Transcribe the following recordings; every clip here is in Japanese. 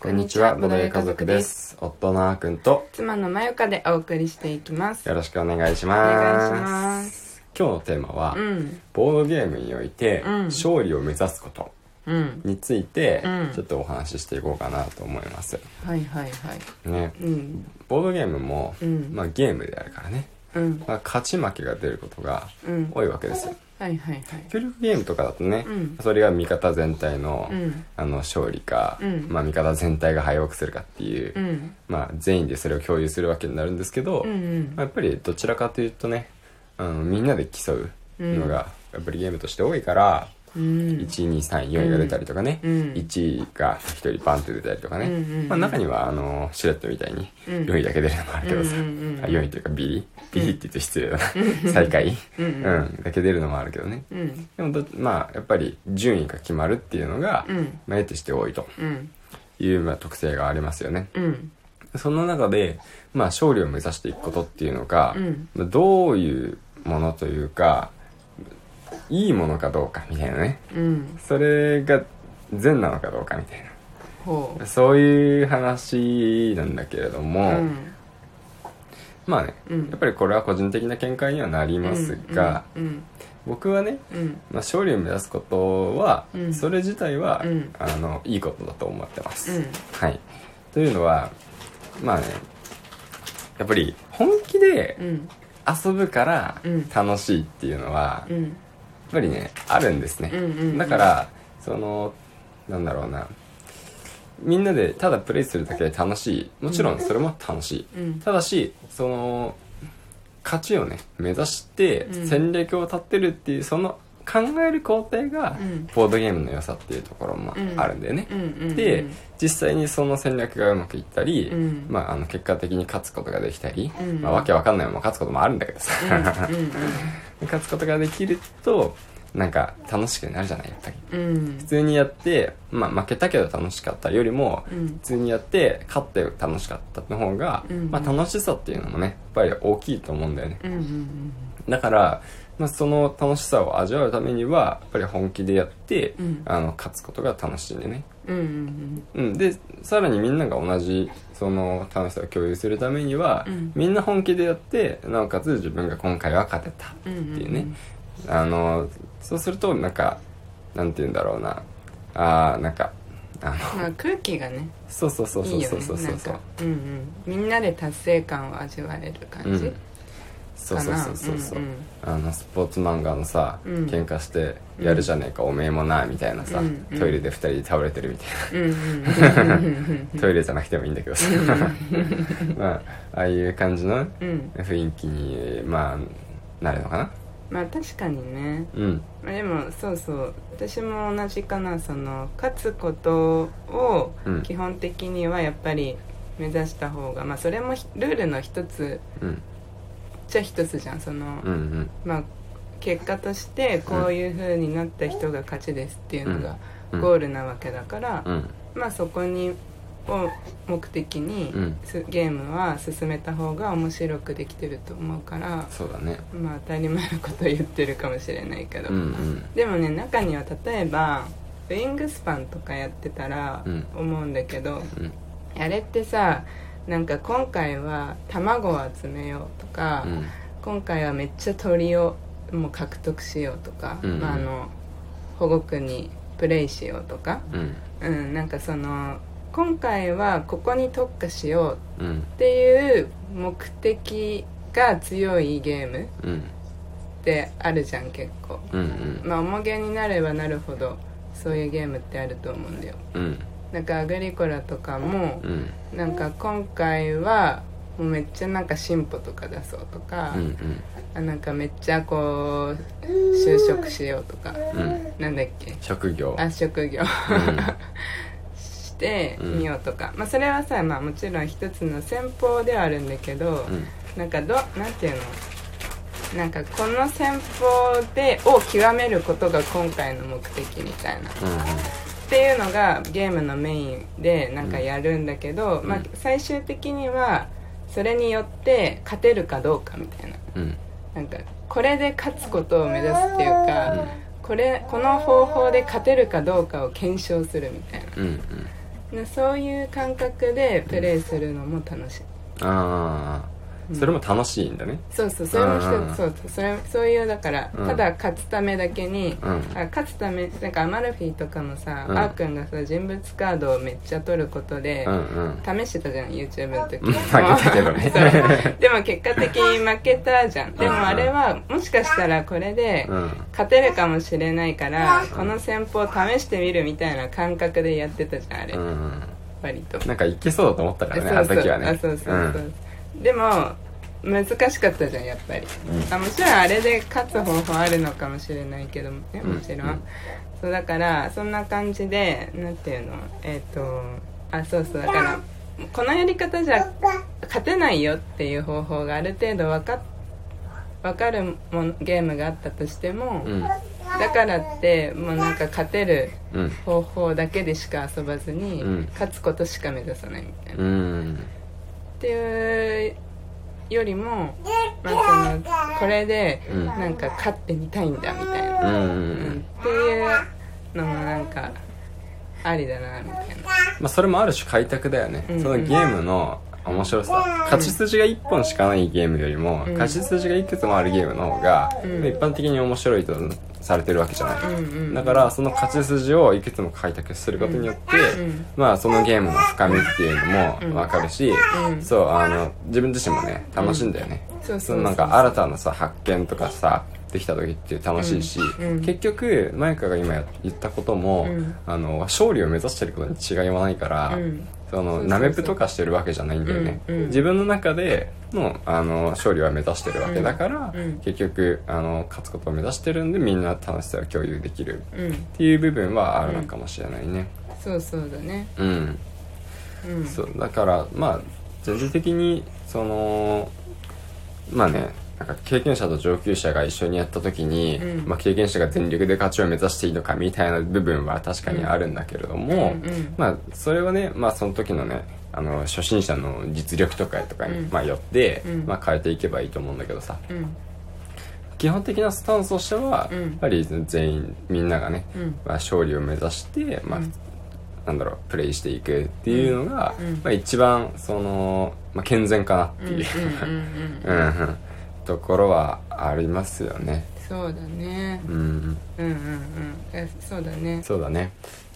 こんにちは、ボドゲ家族です。夫のあーくんと妻のまゆかでお送りしていきます。よろしくお願いしおます。願いします。今日のテーマは、うん。ボードゲームにおいて、うん。勝利を目指すことうん。について、うん。ちょっとお話ししていこうかなと思います。はいはいはい。ね、うん。ボードゲームも、うん。まあ、ゲームであるからね、うん。まあ、勝ち負けが出ることがうん。多いわけですよ。はいはいはい。協力ゲームとかだとね、うん。それが味方全体の,、うん。あの勝利か、うん。まあ、味方全体が敗北するかっていう、うん。まあ、全員でそれを共有するわけになるんですけど、うんうん。まあやっぱりどちらかというとねあのみんなで競うのがやっぱりゲームとして多いから、うん1234位が出たりとかね、うん。1位が1人バンって出たりとかね、うんうんうん。まあ、中にはあのシュレットみたいにうん。4位だけ出るのもあるけどさ、うんうんうんあ4位というかビリ。ビリって言うと失礼だな。最下位、うんうん。だけ出るのもあるけどね。うん。でもどまあやっぱり順位が決まるっていうのが、うん。まあ、得てして多いと。うん。いう、まあ、特性がありますよね。うん。その中で、まあ、勝利を目指していくことっていうのが、どういうものというかいいものかどうかみたいなね。うん。それが善なのかどうかみたいほなそういう話なんだけれどうも、うん。まあね、うん。やっぱりこれは個人的な見解にはなりますが、うん僕はね、うん。まあ、勝利を目指すことは、うん。それ自体は、うん。あのいいことだと思ってます、うん。はい。というのはまあねやっぱり本気でうん。遊ぶからうん。楽しいっていうのは、ぱりねあるんですね、うんうんうん。だからそのなんだろうな。みんなでただプレイするだけで楽しい。もちろんそれも楽しい、うん。ただしその勝ちをね目指してうん。戦略を立てるっていうその考える工程がうん。ボードゲームの良さっていうところもあるんだよね、うんうんで実際にその戦略がうまくいったり、うん。まあ、あの結果的に勝つことができたり、うん。まあ、わけわかんないまま勝つこともあるんだけどさ、うんうん 勝つことができるとなんか楽しくなるじゃないやっぱり。うん。普通にやって、まあ、負けたけど楽しかったよりも、うん。普通にやって勝って楽しかったの方が、うん。まあ、楽しさっていうのもねやっぱり大きいと思うんだよね。うんうん。だから、まあ、その楽しさを味わうためにはやっぱり本気でやって、うん。あの勝つことが楽しいんでね。うんうんうん、でさらにみんなが同じその楽しさを共有するためには、うん。みんな本気でやってなおかつ自分が今回は勝てたっていうね、あのそうするとなんかなんて言うんだろうな。あーなんかあのまあ空気がねそうそうそうそうそうそうそう。なんかうんうん。みんなで達成感を味わえる感じ、うんそうそうそうそう。そううんうん。あのスポーツ漫画のさ、うん。喧嘩してやるじゃねえか、おめえもなみたいなさ、うんうん。トイレで二人で倒れてるみたいな。うんうんうん。トイレじゃなくてもいいんだけどさ。まあああいう感じのうん。雰囲気にまあなるのかな？まあ確かにね。うん。まあでもそうそう。私も同じかな。その勝つことをうん。基本的にはやっぱり目指した方がまあそれもひルールの一つうんじゃ一つじゃんその、うんうん。まあ結果としてこういう風になった人が勝ちですっていうのがうん。ゴールなわけだから、うん。まあそこにを目的に、ゲームは進めた方が面白くできてると思うからそうだね。まあ当たり前のことを言ってるかもしれないけど、うんうん。でもね中には例えばウィングスパンとかやってたらうん。思うんだけど、うん。あれってさなんか今回は卵を集めようとか、うん。今回はめっちゃ鳥をもう獲得しようとか、うん。うんまあ、あの保護区にプレイしようとか、うん。うん、なんかその今回はここに特化しよううんっていう目的が強いゲームうん。ってあるじゃん結構。うんうん。まあ重げになればなるほどそういうゲームってあると思うんだよ。うんなんかアグリコラとかもうん。なんか今回はもうめっちゃなんか進歩とか出そうとか、うんあなんかめっちゃこう就職しようとかうん。うんなんだっけ？職業。あ職業。うん。してみようとか、まあそれはさ、まあ、もちろん一つの戦法ではあるんだけど、うん。なんかどなんていうの？なんかこの戦法でを極めることが今回の目的みたいなっていうのがゲームのメインでなんかやるんだけど、うん。まあ、最終的にはそれによって勝てるかどうかみたいな。うん。なんかこれで勝つことを目指すっていうか、これこの方法で勝てるかどうかを検証するみたいな。うんうん。でそういう感覚でプレイするのも楽しい、ああそれも楽しいんだね。そうそうそれも一うん。つそうそれそういうだから、うん。ただ勝つためだけに、うん。あ勝つためなんかアマルフィとかもさ、うん。あーくんがさ人物カードをめっちゃ取ることで、うんうん。試してたじゃん YouTube の時。うん。負けたけどね。そう。でも結果的に負けたじゃん。でもあれはもしかしたらこれでうん。勝てるかもしれないからこの戦法を試してみるみたいな感覚でやってたじゃんあれ、うん割と。なんかいけそうだと思ったからねそうそう。あの時はね。あそうそうそう、でも難しかったじゃんやっぱり、うん。あもちろんあれで勝つ方法あるのかもしれないけどもねうん。もちろん、うん。そうだからそんな感じでなんていうの？えっ、とあそうそうだからこのやり方じゃ勝てないよっていう方法がある程度分かっ分かるもんゲームがあったとしても、うん。だからってもうなんか勝てるうん。方法だけでしか遊ばずに、うん。勝つことしか目指さないみたいな、うっんていうよりも、まあ、そのこれでうん。なんか勝ってみたいんだみたいな、うんううんん。っていうのもなんかありだなみたいな。まあそれもある種開拓だよね。うん。そのゲームの面白さ。勝ち筋が1本しかないゲームよりもうん。勝ち筋がいくつもあるゲームの方がうん。一般的に面白いとされてるわけじゃない。うんうんだからその勝ち筋をいくつも開拓することによって、うん。まあそのゲームの深みっていうのも分かるし、うん。そうあの自分自身もね楽しいんだよね、なんか新たなさ発見とかさできた時って楽しいし、うん。うん。結局マイカが今や言ったことも、うん。あの勝利を目指してることに違いはないから、うんそのなめぷとかしてるわけじゃないんだよね、うんうん。自分の中でのあの勝利は目指してるわけだから、うんうん。結局あの勝つことを目指してるんでみんな楽しさを共有できる。うん。っていう部分はあるのかもしれないね。そうそうだね。うん、うん。そうだからまあ全体的にそのまあねなんか経験者と上級者が一緒にやった時に、うん。まあ、経験者が全力で勝ちを目指していいのかみたいな部分は確かにあるんだけれども、うんうん。まあそれはね、まあ、その時のねあの初心者の実力とかとかに、うん。まあ、よって、うん。まあ、変えていけばいいと思うんだけどさ。うん。基本的なスタンスとしては、うん。やっぱり全員みんながね、うん。まあ、勝利を目指して、まあうん。なんだろうプレイしていくっていうのが、うん。まあ、一番その、まあ、健全かなっていう、ところはありますよね。そうだね。うん。うんうんうん。えそうだね。そうだね。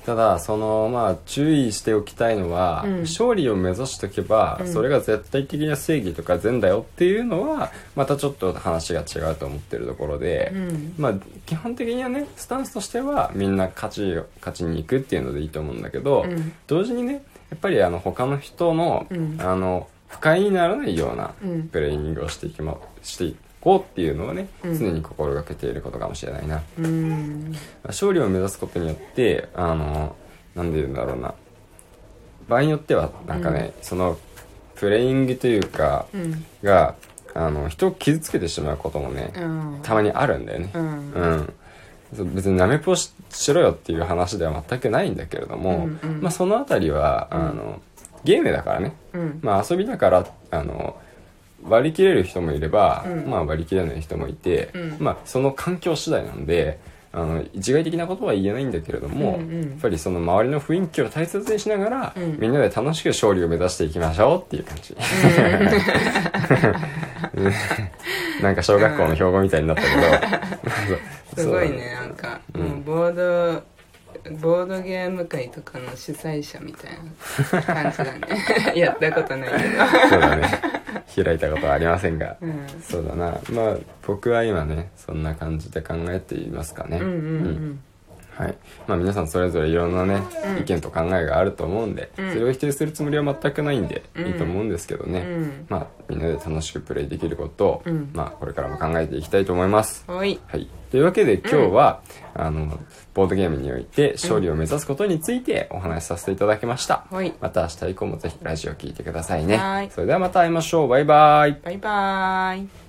ただそのまあ注意しておきたいのは、うん。勝利を目指しておけば、うん。それが絶対的な正義とか善だよっていうのはまたちょっと話が違うと思ってるところで、うん。まあ基本的にはねスタンスとしてはみんな勝ちを勝ちに行くっていうのでいいと思うんだけど、うん。同時にねやっぱりあの他の人の,、うん。あの不快にならないようなうん。プレイングをしていきましていこうっていうのはね、うん。常に心がけていることかもしれないな。うん。勝利を目指すことによってあのなんで言うんだろうな。場合によってはなんかね、そのプレイングというかうん。があの人を傷つけてしまうこともね、うん。たまにあるんだよね。うん。うん。そう別になめぽししろよっていう話では全くないんだけれども、うんうん。まあ、そのあたりは、あのゲームだからね、うん。まあ、遊びだからあの割り切れる人もいれば、うん。まあ、割り切れない人もいて、うん。まあ、その環境次第なんであの一概的なことは言えないんだけれども、うんうん。やっぱりその周りの雰囲気を大切にしながら、うん。みんなで楽しく勝利を目指していきましょうっていう感じ、なんか小学校の標語みたいになったけど。すごいねなんか、うん。もうボードボードゲーム会とかの主催者みたいな感じだね。やったことないけそうだね。開いたことはありませんが、ど、うん、そうだな。まあ僕は今ねそんな感じで考えていますかね。うんうん。うんはい。まあ皆さんそれぞれいろんなね、うん。意見と考えがあると思うんで、うん。それを否定するつもりは全くないんで、うん。いいと思うんですけどね、うん。まあみんなで楽しくプレイできることを、うん。まあこれからも考えていきたいと思います。おい。はい。というわけで今日は、あの、ボードゲームにおいて勝利を目指すことについてお話しさせていただきました。はい。また明日以降もぜひラジオ聞いてくださいね。はい。それではまた会いましょう。バイバイ。バイバーイ